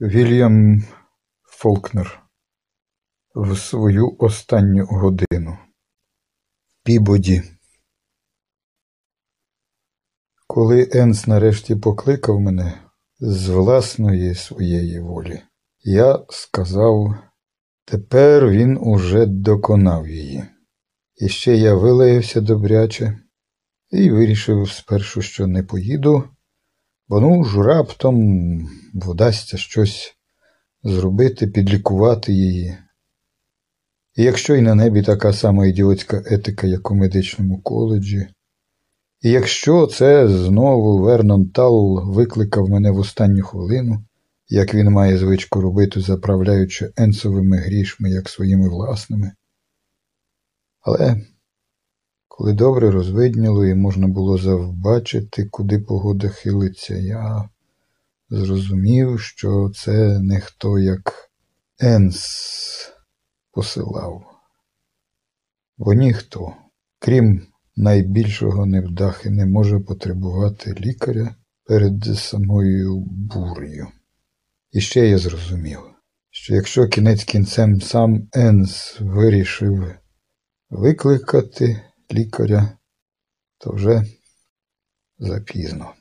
Вільям Фолкнер в свою останню годину. Пібоді. Коли Енс нарешті покликав мене з власної своєї волі, я сказав, тепер він уже доконав її. І ще я вилаявся добряче і вирішив спершу, що не поїду, бо ну ж раптом вдасться щось зробити, підлікувати її. І якщо й на небі така сама ідіотська етика, як у медичному коледжі, і якщо це знову Вернон Талл викликав мене в останню хвилину, як він має звичку робити, заправляючи енсовими грішми, як своїми власними. Але коли добре розвидніло і можна було завбачити, куди погода хилиться, я зрозумів, що це не хто як Енс посилав. Бо ніхто, крім найбільшого невдахи, не може потребувати лікаря перед самою бурею. І ще я зрозумів, що якщо кінець кінцем сам Енс вирішив викликати лікаря, то вже запізно.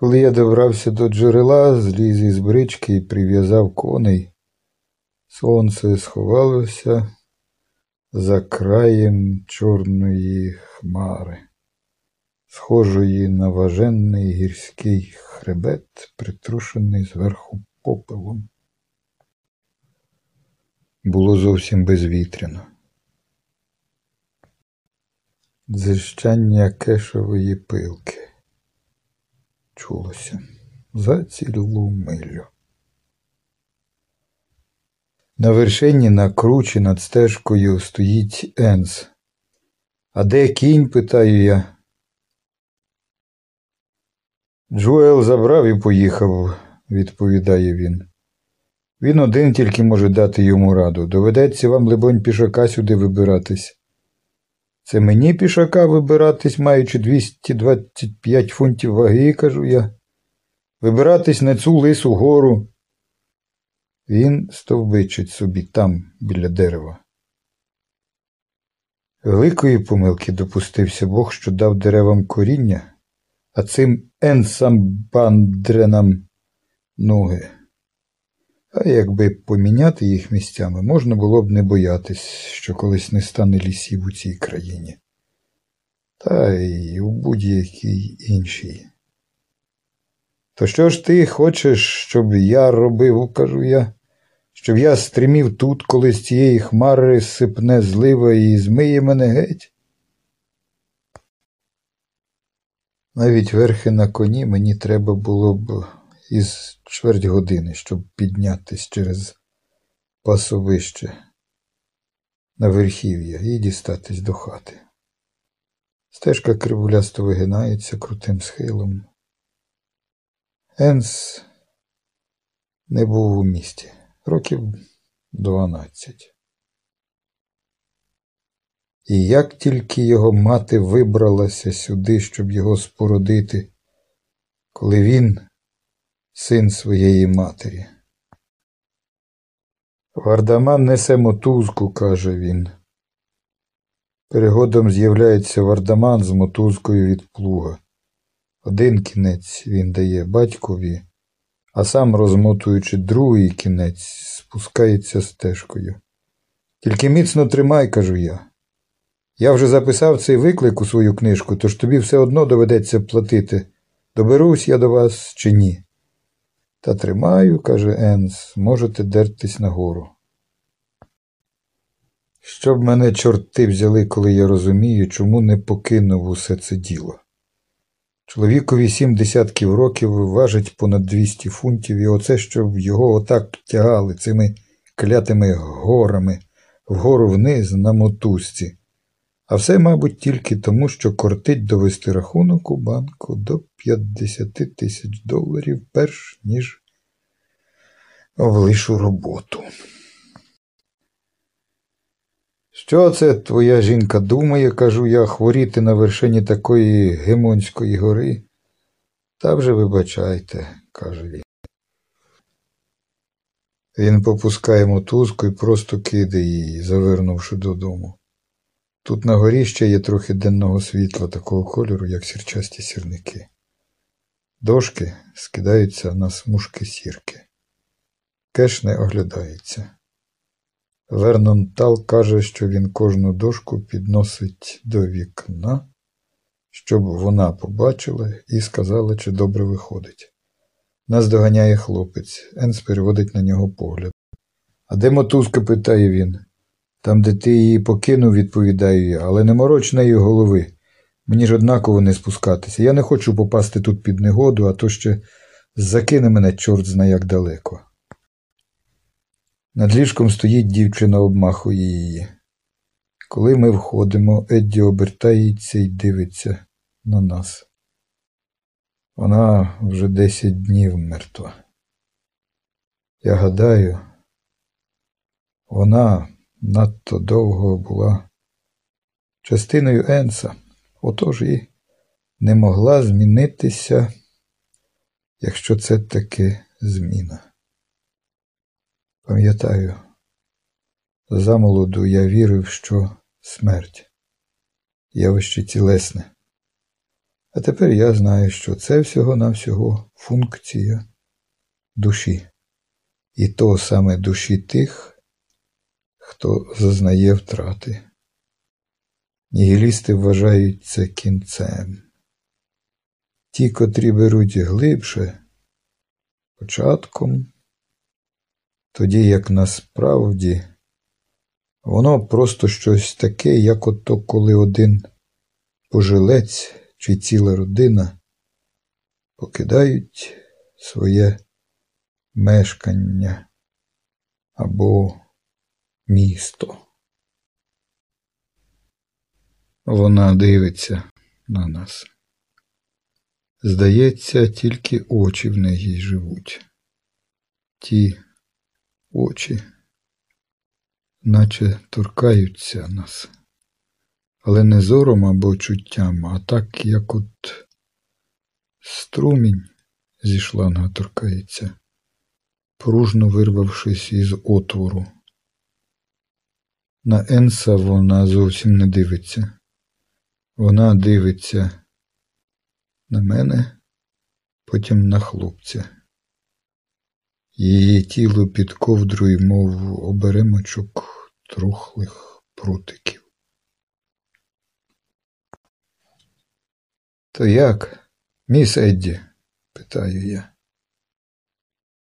Коли я добрався до джерела, зліз із брички і прив'язав коней, сонце сховалося за краєм чорної хмари, схожої на важенний гірський хребет, притрушений зверху попелом. Було зовсім безвітряно. Дзищання кешової пилки чулося за цілу милю. На вершині на кручі над стежкою стоїть Енс. А де кінь? питаю я. Джуел забрав і поїхав, відповідає він. Він один тільки може дати йому раду. Доведеться вам, либонь, пішака сюди вибиратись. Це мені пішака вибиратись, маючи 225 фунтів ваги, кажу я. Вибиратись на цю лису гору. Він стовбичить собі там, біля дерева. Великої помилки допустився Бог, що дав деревам коріння, а цим енсамбандренам ноги. А якби поміняти їх місцями, можна було б не боятись, що колись не стане лісів у цій країні, та й у будь-якій іншій. То що ж ти хочеш, щоб я робив, кажу я, щоб я стримів тут, коли з цієї хмари сипне злива і змиє мене геть? Навіть верхи на коні мені треба було б із чверть години, щоб піднятись через пасовище на верхів'я і дістатись до хати. Стежка кривулясто вигинається крутим схилом. Енс не був у місті років дванадцять. І як тільки його мати вибралася сюди, щоб його спородити, коли він син своєї матері. Вардаман несе мотузку, каже він. Перегодом з'являється вардаман з мотузкою від плуга. Один кінець він дає батькові, а сам, розмотуючи другий кінець, спускається стежкою. Тільки міцно тримай, кажу я. Я вже записав цей виклик у свою книжку, тож тобі все одно доведеться платити, доберусь я до вас чи ні. Та тримаю, каже Енс, можете дертись нагору. Щоб мене чорти взяли, коли я розумію, чому не покинув усе це діло. Чоловікові сім десятків років важить понад 200 фунтів, і оце, щоб його отак тягали цими клятими горами вгору вниз на мотузці. А все, мабуть, тільки тому, що кортить довести рахунок у банку до 50 тисяч доларів, перш ніж влишу роботу. Що це твоя жінка думає, кажу я, хворіти на вершині такої Гемонської гори? Та вже вибачайте, каже він. Він попускає мотузку і просто кидає її, завернувши додому. Тут на горі ще є трохи денного світла такого кольору, як сірчасті сірники. Дошки скидаються на смужки сірки. Кеш не оглядається. Вернон Тал каже, що він кожну дошку підносить до вікна, щоб вона побачила і сказала, чи добре виходить. Нас доганяє хлопець. Енс переводить на нього погляд. А де мотузка? питає він. Там, де ти її покинув, відповідаю я, але не мороч неї голови. Мені ж однаково не спускатися. Я не хочу попасти тут під негоду, а то ще закине мене чорт зна як далеко. Над ліжком стоїть дівчина, обмахує її. Коли ми входимо, Едді обертається і дивиться на нас. Вона вже десять днів мертва. Я гадаю, вона надто довго була частиною Енса, отож і не могла змінитися, якщо це таки зміна. Пам'ятаю, замолоду я вірив, що смерть явище цілесне. А тепер я знаю, що це всього-навсього функція душі, і то саме душі тих, хто зазнає втрати. Нігілісти вважають це кінцем. Ті, котрі беруть глибше, початком, тоді як насправді воно просто щось таке, як ото коли один пожилець чи ціла родина покидають своє мешкання або місто. Вона дивиться на нас. Здається, тільки очі в неї живуть. Ті очі, наче торкаються нас але не зором або чуттям, а так, як от струмінь зі шланга торкається, пружно вирвавшись із отвору. На Енса вона зовсім не дивиться. Вона дивиться на мене, потім на хлопця. Її тіло під ковдрою, мов оберемочок трухлих прутиків. То як, міс Едді? питаю я.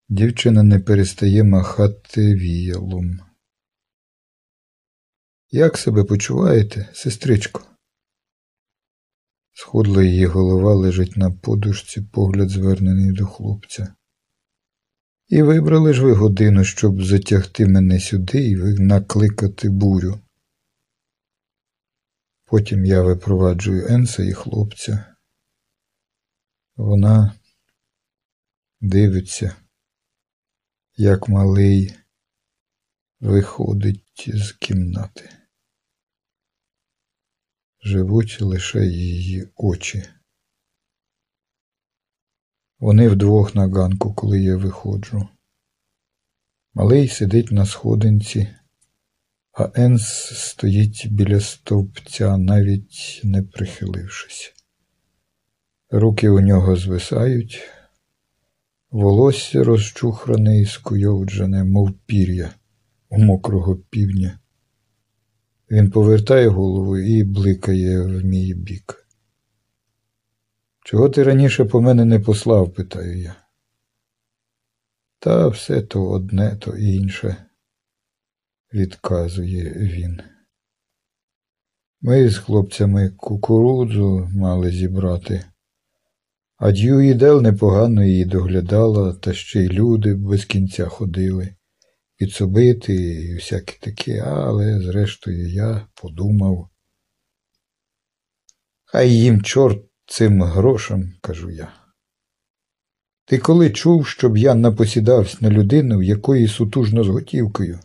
Дівчина не перестає махати віялом. Як себе почуваєте, сестричко? Сходла її голова лежить на подушці, погляд звернений до хлопця. І вибрали ж ви годину, щоб затягти мене сюди і накликати бурю. Потім я випроваджую Енса і хлопця. Вона дивиться, як малий виходить з кімнати. Живуть лише її очі. Вони вдвох на ганку, коли я виходжу. Малий сидить на сходинці, а Енс стоїть біля стовпця, навіть не прихилившись. Руки у нього звисають, волосся розчухране і скуйовджене, мов пір'я у мокрого півдня. Він повертає голову і бликає в мій бік. Чого ти раніше по мене не послав? питаю я. Та все то одне, то інше, відказує він. Ми з хлопцями кукурудзу мали зібрати. А Дьюї Дел непогано її доглядала, та ще й люди без кінця ходили, підсобити і всяке таке, але, зрештою, я подумав. Хай їм чорт цим грошам, кажу я. Ти коли чув, щоб я напосідався на людину, в якої сутужно з готівкою?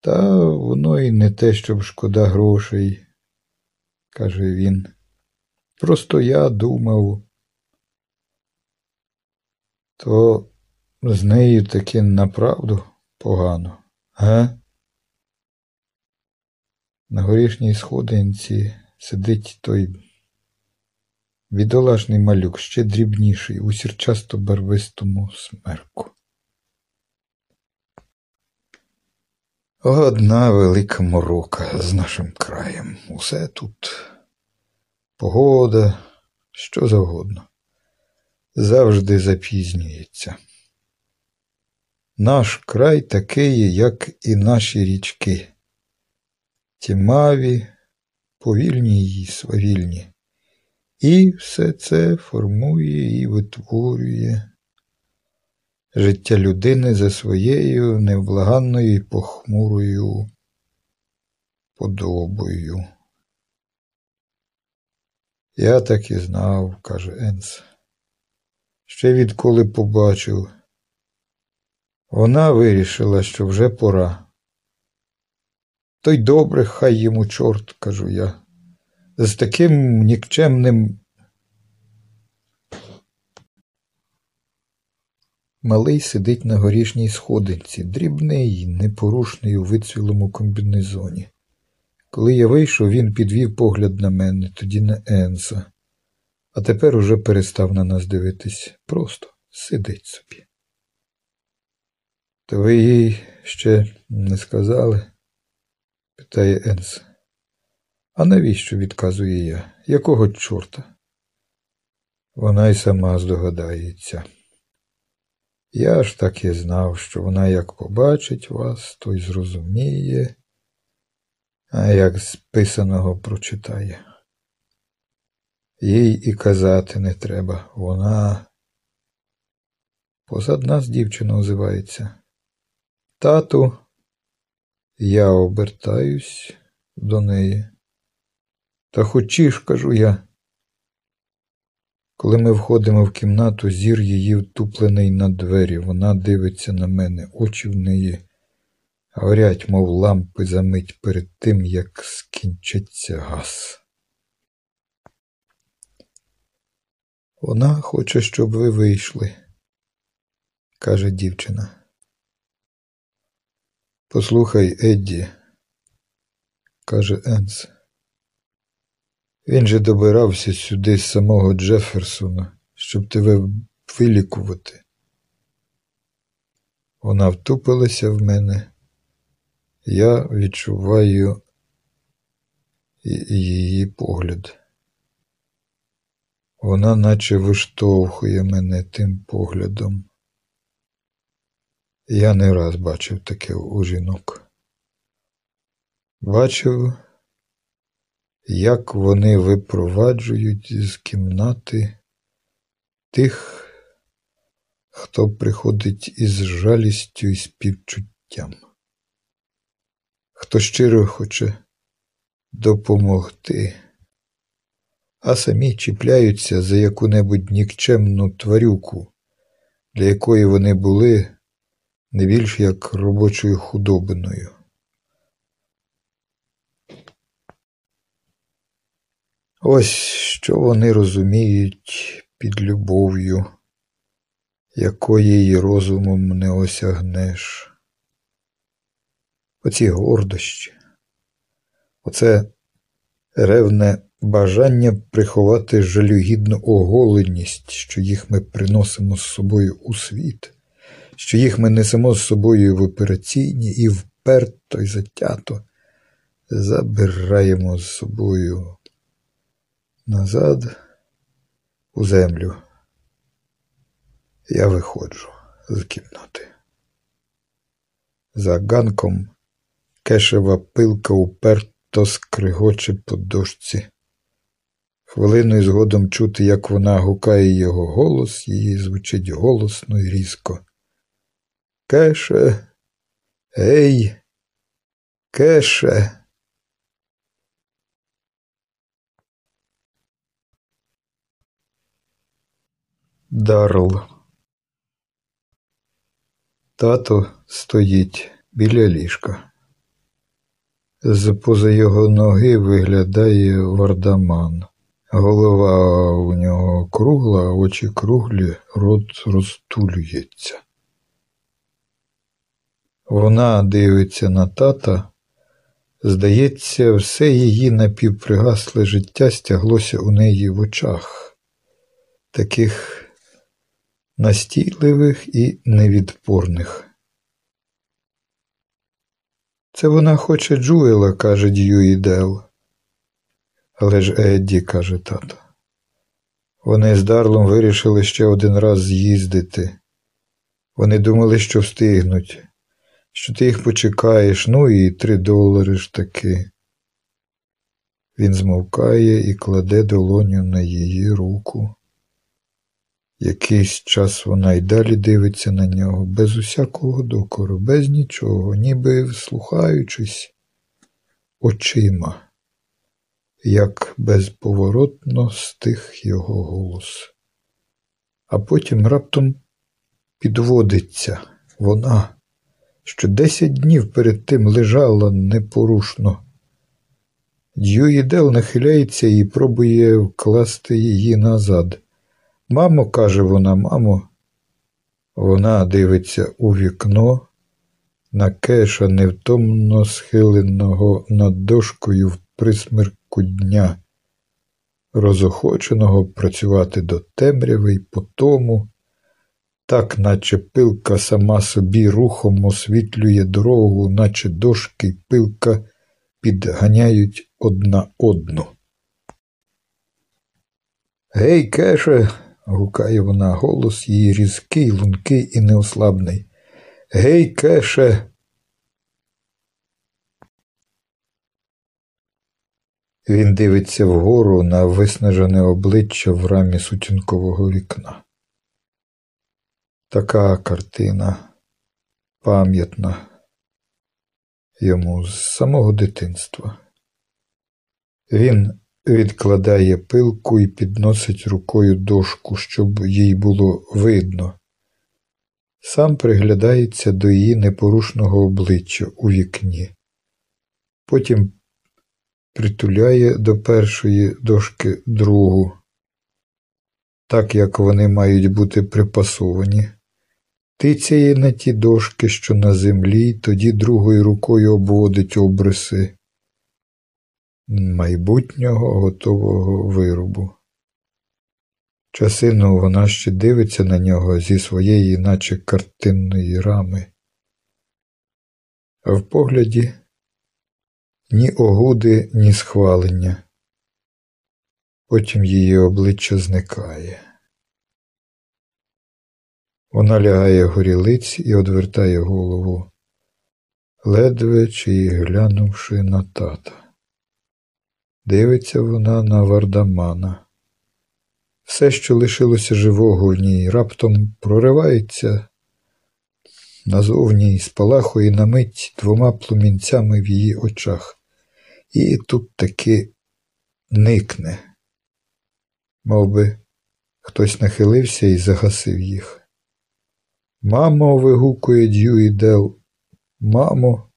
Та воно і не те, щоб шкода грошей, каже він. Просто я думав, То з нею таки направду погано, га? На горішній сходинці сидить той бідолашний малюк, ще дрібніший, у сірчасто барвистому смерку. Одна велика морока з нашим краєм. Усе тут погода, що завгодно. Завжди запізнюється. Наш край такий, як і наші річки. Тімаві, повільні й свавільні. І все це формує і витворює життя людини за своєю невблаганною і похмурою подобою. Я так і знав, каже Енс. Ще відколи побачив. Вона вирішила, що вже пора. То й добре, хай йому чорт, кажу я. З таким нікчемним Малий сидить на горішній сходинці, дрібний, непорушний у вицвілому комбінезоні. Коли я вийшов, він підвів погляд на мене, тоді на Енса, а тепер уже перестав на нас дивитись. Просто сидить собі. То ви їй ще не сказали? питає Енс. А навіщо відказує я? Якого чорта? Вона й сама здогадається. Я ж так і знав, що вона як побачить вас, то й зрозуміє, а як з писаного прочитає. Їй і казати не треба, вона позад нас дівчина озивається. Тату, я обертаюсь до неї. Та хочі ж, кажу я. Коли ми входимо в кімнату, зір її втуплений на двері, вона дивиться на мене, очі в неї горять, мов лампи за мить перед тим, як скінчиться газ. Вона хоче, щоб ви вийшли, каже дівчина. Послухай, Едді, каже Енс. Він же добирався сюди з самого Джеферсона, щоб тебе вилікувати. Вона втупилася в мене, я відчуваю її погляд. Вона наче виштовхує мене тим поглядом. Я не раз бачив таке у жінок. Бачив як вони випроваджують з кімнати тих, хто приходить із жалістю і співчуттям, хто щиро хоче допомогти, а самі чіпляються за яку-небудь нікчемну тварюку, для якої вони були не більш як робочою худобиною. Ось що вони розуміють під любов'ю, якої й розумом не осягнеш. Оці гордощі, оце ревне бажання приховати жалюгідну оголеність, що їх ми приносимо з собою у світ, що їх ми несемо з собою в операційні і вперто й затято забираємо з собою назад у землю. Я виходжу з кімнати. За ганком кешева пилка уперто скригоче по дошці. Хвилиною згодом чути, як вона гукає його голос, її звучить голосно і різко. Кеше, ей, кеше. Дарл. Тато стоїть біля ліжка. З поза його ноги виглядає вардаман, Голова у нього кругла, очі круглі, рот розтулюється. Вона дивиться на тата, здається, все її напівпригасле життя стяглося у неї в очах, таких настійливих і невідпорних. Це вона хоче Джуела, каже Дьюї Дел. Але ж Едді, каже тато. Вони з Дарлом вирішили ще один раз з'їздити. Вони думали, що встигнуть, що ти їх почекаєш, ну і три долари ж таки. Він змовкає і кладе долоню на її руку. Якийсь час вона й далі дивиться на нього, без усякого докору, без нічого, ніби вслухаючись очима, як безповоротно стих його голос. А потім раптом підводиться вона, що десять днів перед тим лежала непорушно. Дьюїдел нахиляється і пробує вкласти її назад. Мамо, каже вона, мамо, вона дивиться у вікно на кеша невтомно схиленого над дошкою в присмерку дня, розохоченого працювати до темряви й по тому, так наче пилка сама собі рухом освітлює дорогу, наче дошки й пилка підганяють одна одну. Гей, кеше, гукає вона, голос її різкий, лункий і неослабний. Гей, кеше. Він дивиться вгору на виснажене обличчя в рамі сутінкового вікна. Така картина пам'ятна йому з самого дитинства. Він відкладає пилку і підносить рукою дошку, щоб їй було видно. Сам приглядається до її непорушного обличчя у вікні, потім притуляє до першої дошки другу, так як вони мають бути припасовані, тицяє на ті дошки, що на землі, тоді другою рукою обводить обриси майбутнього готового виробу. Часину вона ще дивиться на нього зі своєї, наче картинної рами, а в погляді ні огуди, ні схвалення. Потім її обличчя зникає. Вона лягає горілиць і одвертає голову, ледве чи глянувши на тата. Дивиться вона на Вардамана. Все, що лишилося живого в ній, раптом проривається назовні спалахує на мить двома плумінцями в її очах, і тут таки никне, Мов би, хтось нахилився і загасив їх. Мамо, вигукує Дьюї Дел, мамо.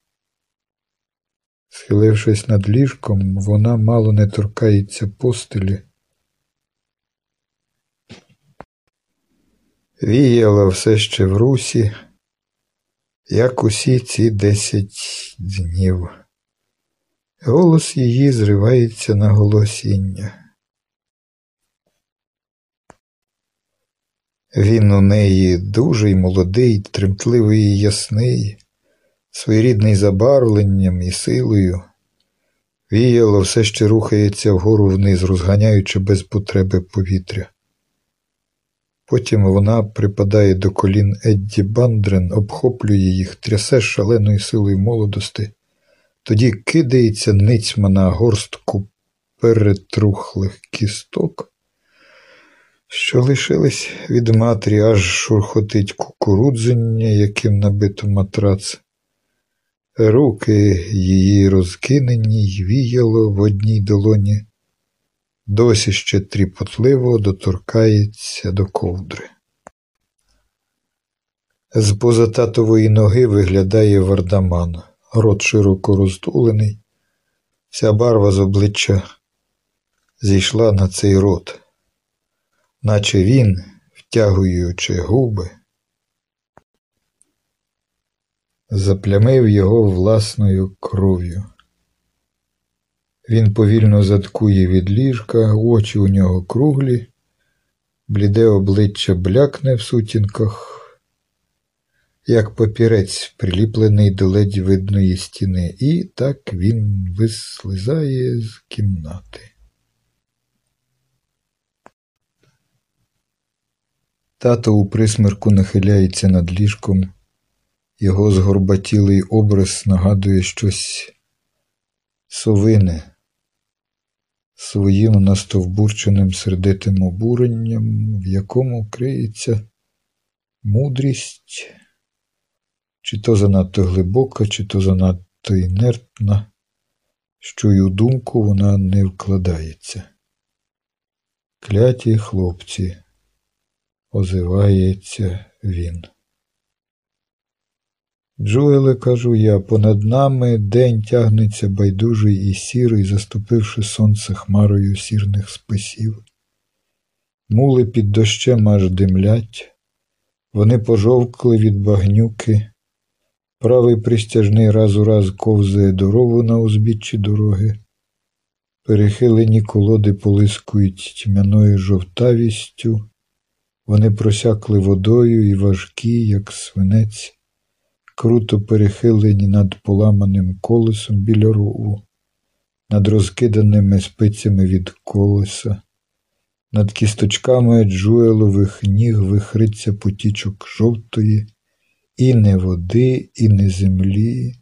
Схилившись над ліжком, вона мало не торкається постелі. Віяла все ще в русі, як усі ці десять днів. Голос її зривається на голосіння. Він у неї дужий, молодий, тремтливий і ясний своєрідний забарвленням і силою. Віяло все ще рухається вгору вниз, розганяючи без потреби повітря. Потім вона припадає до колін Едді Бандрен, обхоплює їх, трясе шаленою силою молодости, тоді кидається ницьма на горстку перетрухлих кісток, що лишились від матері, аж шурхотить кукурудзення, яким набито матрац. Руки її розкинені й віяло в одній долоні, досі ще тріпотливо доторкається до ковдри. З поза татової ноги виглядає вардаман, рот широко розтулений, вся барва з обличчя зійшла на цей рот, наче він, втягуючи губи, заплямив його власною кров'ю. Він повільно заткує від ліжка, очі у нього круглі, бліде обличчя блякне в сутінках, як папірець, приліплений до ледь видної стіни, і так він вислизає з кімнати. Тато у присмерку нахиляється над ліжком, його згорбатілий образ нагадує щось совине своїм настовбурченим сердитим обуренням, в якому криється мудрість, чи то занадто глибока, чи то занадто інертна, що й у думку вона не вкладається. Кляті хлопці, озивається він. Джуеле, кажу я, понад нами день тягнеться байдужий і сірий, заступивши сонце хмарою сірних списів. Мули під дощем аж димлять, вони пожовкли від багнюки, правий пристяжний раз у раз ковзає дорогу на узбіччі дороги, перехилені колоди полискують тьмяною жовтавістю, вони просякли водою і важкі, як свинець круто перехилені над поламаним колесом біля рову, над розкиданими спицями від колеса, над кісточками джуелових ніг вихриться потічок жовтої, і не води, і не землі,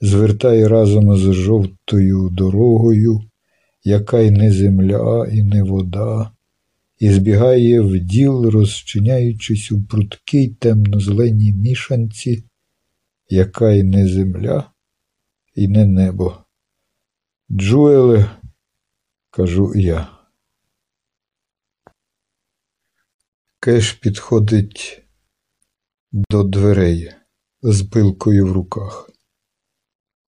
звертає разом з жовтою дорогою, яка й не земля, і не вода. І збігає в діл, розчиняючись у прудкій темно-зеленій мішанці, яка й не земля, і не небо. Джуеле, кажу я. Кеш підходить до дверей з пилкою в руках.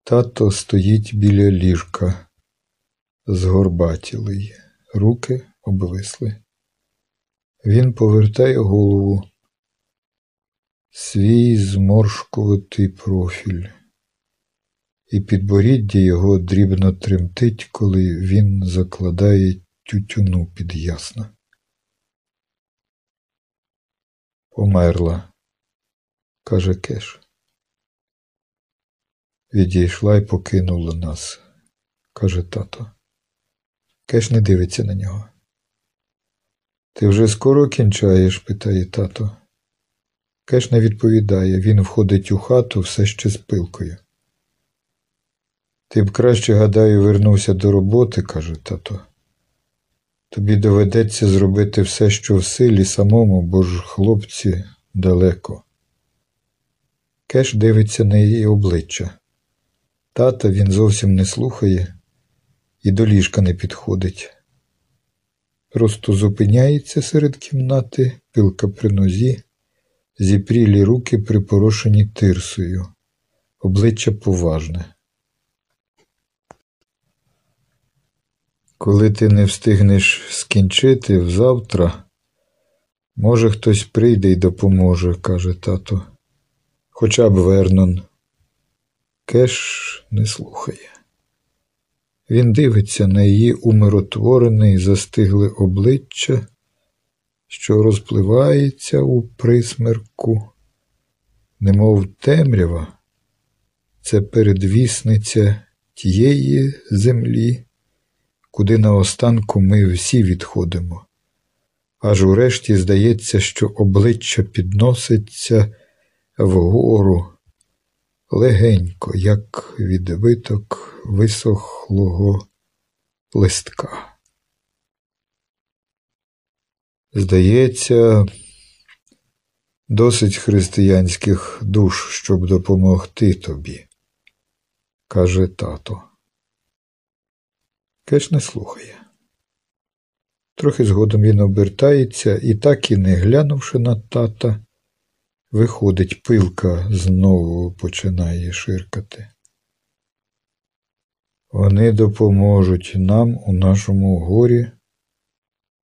Тато стоїть біля ліжка, згорбатілий, руки обвисли. Він повертає голову свій зморшкуватий профіль, і підборіддя його дрібно тремтить, коли він закладає тютюну під ясна. Померла, каже Кеш. Відійшла й покинула нас, каже тато. Кеш не дивиться на нього. Ти вже скоро кінчаєш? питає тато. Кеш не відповідає, він входить у хату все ще з пилкою. Ти б краще, гадаю, вернувся до роботи, каже тато. Тобі доведеться зробити все, що в силі самому, бо ж хлопці далеко. Кеш дивиться на її обличчя. Тата він зовсім не слухає і до ліжка не підходить. Просто зупиняється серед кімнати, пилка при нозі, зіпрілі руки припорошені тирсою, обличчя поважне. Коли ти не встигнеш скінчити взавтра, може, хтось прийде й допоможе, каже тато. Хоча б Вернон. Кеш не слухає. Він дивиться на її умиротворене і застигле обличчя що розпливається у присмерку, немов темрява, це передвісниця тієї землі, куди наостанку ми всі відходимо. Аж урешті здається, що обличчя підноситься вгору легенько, як відбиток висохлого листка. Здається, досить християнських душ, щоб допомогти тобі, каже тато. Кеш не слухає. Трохи згодом він обертається і, так і не глянувши на тата, виходить, пилка знову починає ширкати. Вони допоможуть нам у нашому горі,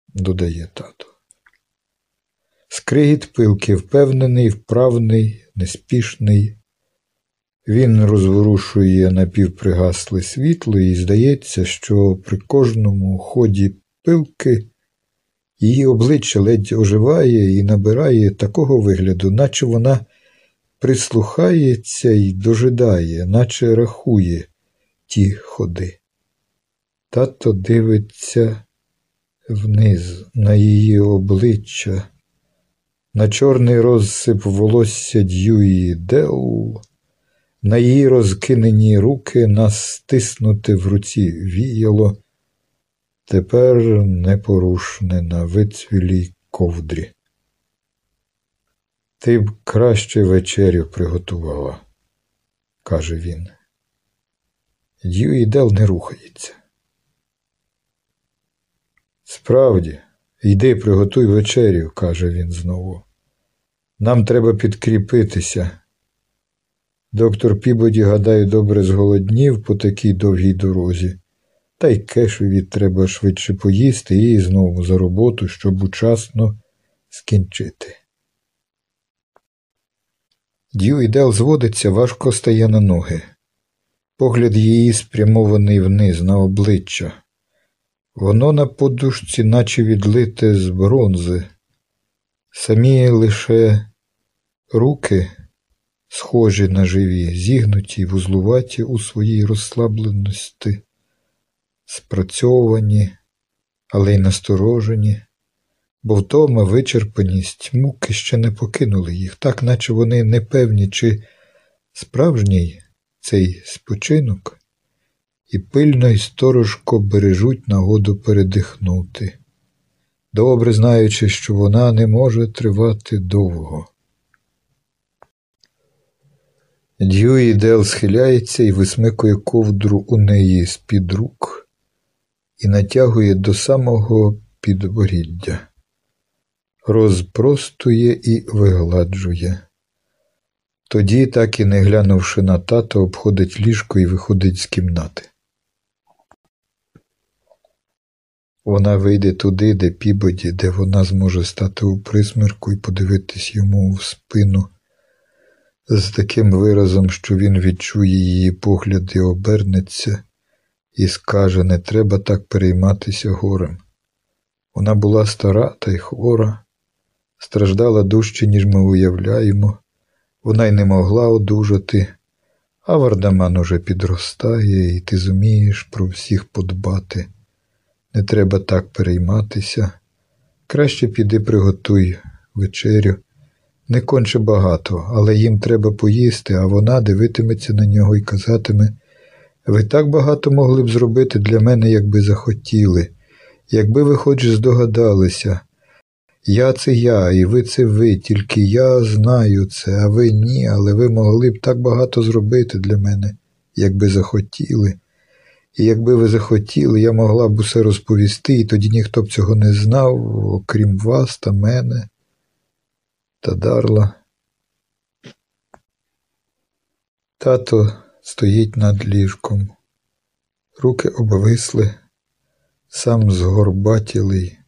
додає тато. Скригіт пилки впевнений, вправний, неспішний. Він розворушує напівпригасле світло, і здається, що при кожному ході пилки її обличчя ледь оживає і набирає такого вигляду, наче вона прислухається і дожидає, наче рахує ті ходи. Тато дивиться вниз на її обличчя, на чорний розсип волосся Дьюї Дел, на її розкинені руки, на стиснуте в руці віяло, тепер непорушне на вицвілій ковдрі. Ти б краще вечерю приготувала, каже він. Дьюї Дел не рухається. Справді, йди приготуй вечерю, каже він знову. Нам треба підкріпитися. Доктор Пібоді, гадаю, добре зголоднів по такій довгій дорозі, та й кешеві треба швидше поїсти і знову за роботу, щоб учасно скінчити. Дью Дел зводиться, важко стає на ноги. Погляд її спрямований вниз на обличчя. Воно на подушці, наче відлите з бронзи. Самі лише руки, схожі на живі, зігнуті, вузлуваті у своїй розслабленості, спрацьовані, але й насторожені, бо втома вичерпаність муки ще не покинули їх, так наче вони не певні, чи справжній цей спочинок і пильно й сторожко бережуть нагоду передихнути, добре знаючи, що вона не може тривати довго. Дьюї Дел схиляється і висмикує ковдру у неї з-під рук і натягує до самого підборіддя, розпростує і вигладжує. Тоді, так і не глянувши на тато, обходить ліжко і виходить з кімнати. Вона вийде туди, де пібоді, де вона зможе стати у присмірку і подивитись йому в спину з таким виразом, що він відчує її погляд і обернеться, і скаже не треба так перейматися горем. Вона була стара та й хвора, страждала дужче, ніж ми уявляємо, вона й не могла одужати, а Вардаман уже підростає, і ти зумієш про всіх подбати. Не треба так перейматися. Краще піди приготуй вечерю. Не конче багато, але їм треба поїсти, а вона дивитиметься на нього і казатиме ви так багато могли б зробити для мене, якби захотіли, якби ви хоч здогадалися. Я це я, і ви це ви, тільки я знаю це, а ви ні, але ви могли б так багато зробити для мене, якби захотіли. І якби ви захотіли, я могла б усе розповісти, і тоді ніхто б цього не знав, окрім вас та мене та дарла. Тато стоїть над ліжком, руки обвисли, сам згорбатілий,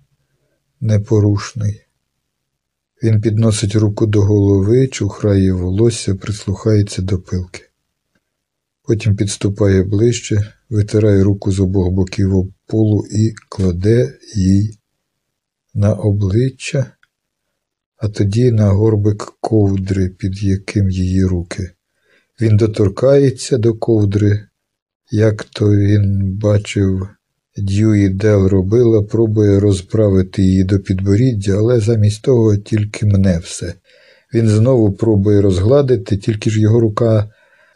непорушний. Він підносить руку до голови, чухрає волосся, прислухається до пилки. Потім підступає ближче, витирає руку з обох боків об полу і кладе їй на обличчя, а тоді на горбик ковдри, під яким її руки. Він доторкається до ковдри, як то він бачив, Дьюї Дел робила, пробує розправити її до підборіддя, але замість того тільки мне все. Він знову пробує розгладити, тільки ж його рука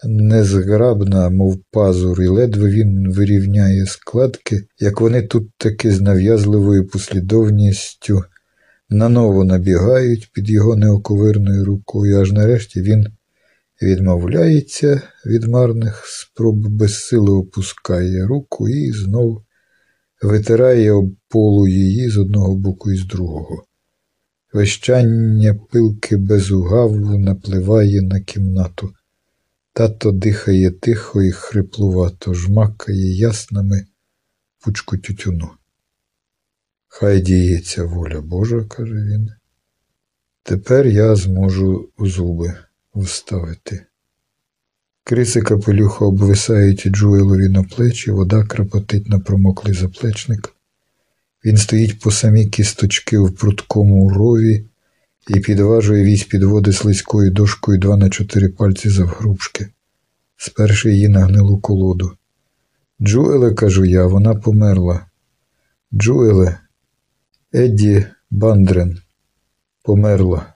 незграбна, мов пазур, і ледве він вирівняє складки, як вони тут таки з нав'язливою послідовністю наново набігають під його неоковирною рукою, аж нарешті він відмовляється від марних спроб безсили опускає руку і знов витирає об полу її з одного боку і з другого. Вещання пилки без угаву напливає на кімнату. Тато дихає тихо і хриплувато, жмакає яснами пучку тютюну. Хай діється воля Божа, каже він. Тепер я зможу зуби вставити. Криси капелюха обвисають Джуелові на плечі, вода крапотить на промоклий заплечник. Він стоїть по самі кісточки в прудкому рові і підважує вісь підводи слизькою дошкою два на чотири пальці завгрубшки, сперши її на гнилу колоду. Джуеле, кажу я, вона померла. Джуеле, Едді Бандрен померла.